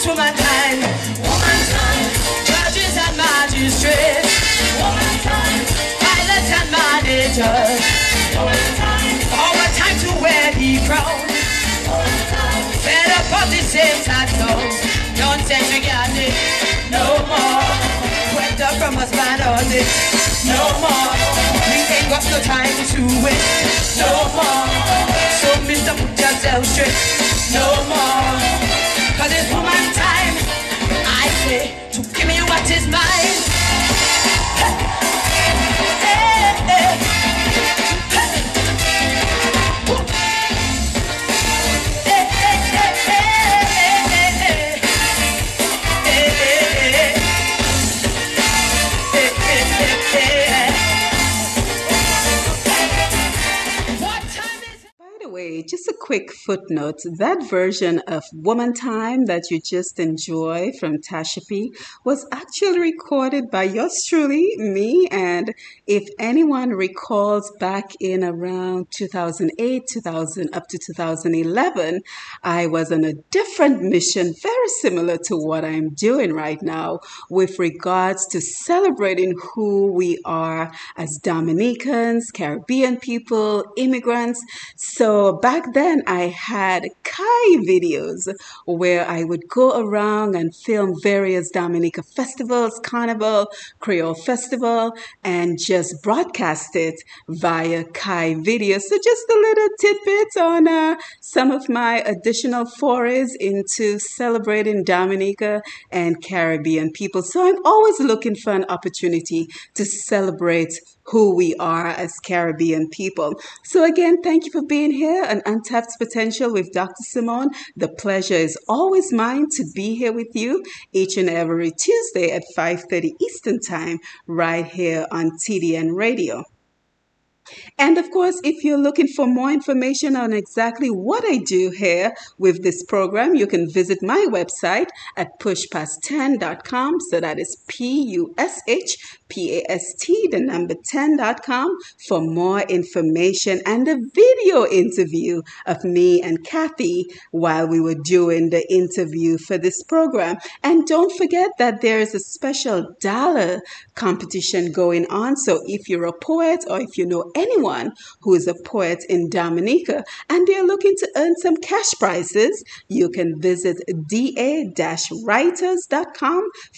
for this woman time. Judges and magistrates. Woman time. Pilots and managers. Woman time. Our time to wear the crown. Woman time. Fed up of the same tattoo. Don't you got it. No more. Went up from husband on it. No more. We ain't got no time to waste. No more. So Mr. Put yourself straight. No more. Quick footnote that version of Woman Time that you just enjoy from Tasha P was actually recorded by yours truly, me. And if anyone recalls back in around 2008, 2000, up to 2011, I was on a different mission, very similar to what I'm doing right now with regards to celebrating who we are as Dominicans, Caribbean people, immigrants. So back back then I had Kai videos where I would go around and film various Dominica festivals, Carnival, Creole Festival, and just broadcast it via Kai videos. So just a little tidbit on uh, some of my additional forays into celebrating Dominica and Caribbean people. So I'm always looking for an opportunity to celebrate who we are as Caribbean people. So again, thank you for being here on Untapped Potential with Dr. Simone. The pleasure is always mine to be here with you each and every Tuesday at 5:30 Eastern Time right here on TDN Radio. And of course, if you're looking for more information on exactly what I do here with this program, you can visit my website at pushpast10.com. So that is P U S H P A S T, the number 10.com for more information and a video interview of me and Kathy while we were doing the interview for this program. And don't forget that there is a special dollar competition going on. So if you're a poet or if you know anyone who is a poet in Dominica and they're looking to earn some cash prizes, you can visit da-writers.com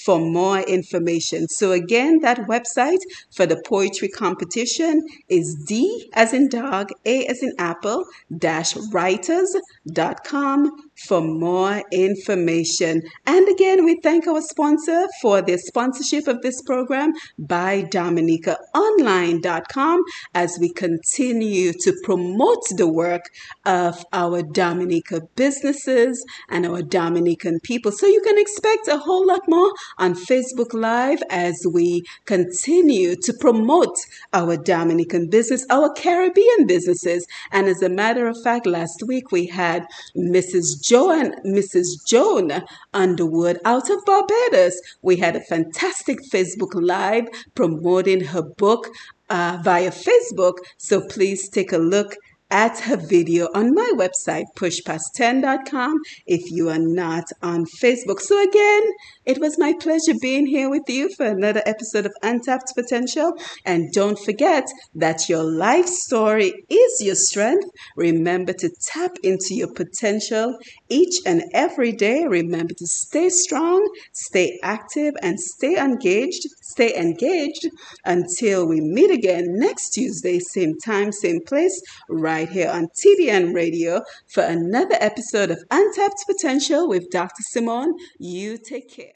for more information. So again, that website for the poetry competition is D as in dog, A as in apple, dash writers.com for more information. And again, we thank our sponsor for their sponsorship of this program BuyDominicaOnline.com as we continue to promote the work of our Dominica businesses and our Dominican people. So you can expect a whole lot more on Facebook Live as we continue to promote our Dominican business, our Caribbean businesses. And as a matter of fact, last week we had Mrs. Joe and Mrs. Joan Underwood out of Barbados. We had a fantastic Facebook Live promoting her book uh, via Facebook. So please take a look at her video on my website, pushpast10.com, if you are not on Facebook. So, again, it was my pleasure being here with you for another episode of Untapped Potential. And don't forget that your life story is your strength. Remember to tap into your potential each and every day. Remember to stay strong, stay active, and stay engaged. Stay engaged until we meet again next Tuesday, same time, same place, right here on TDN Radio for another episode of Untapped Potential with Dr. Simone. You take care.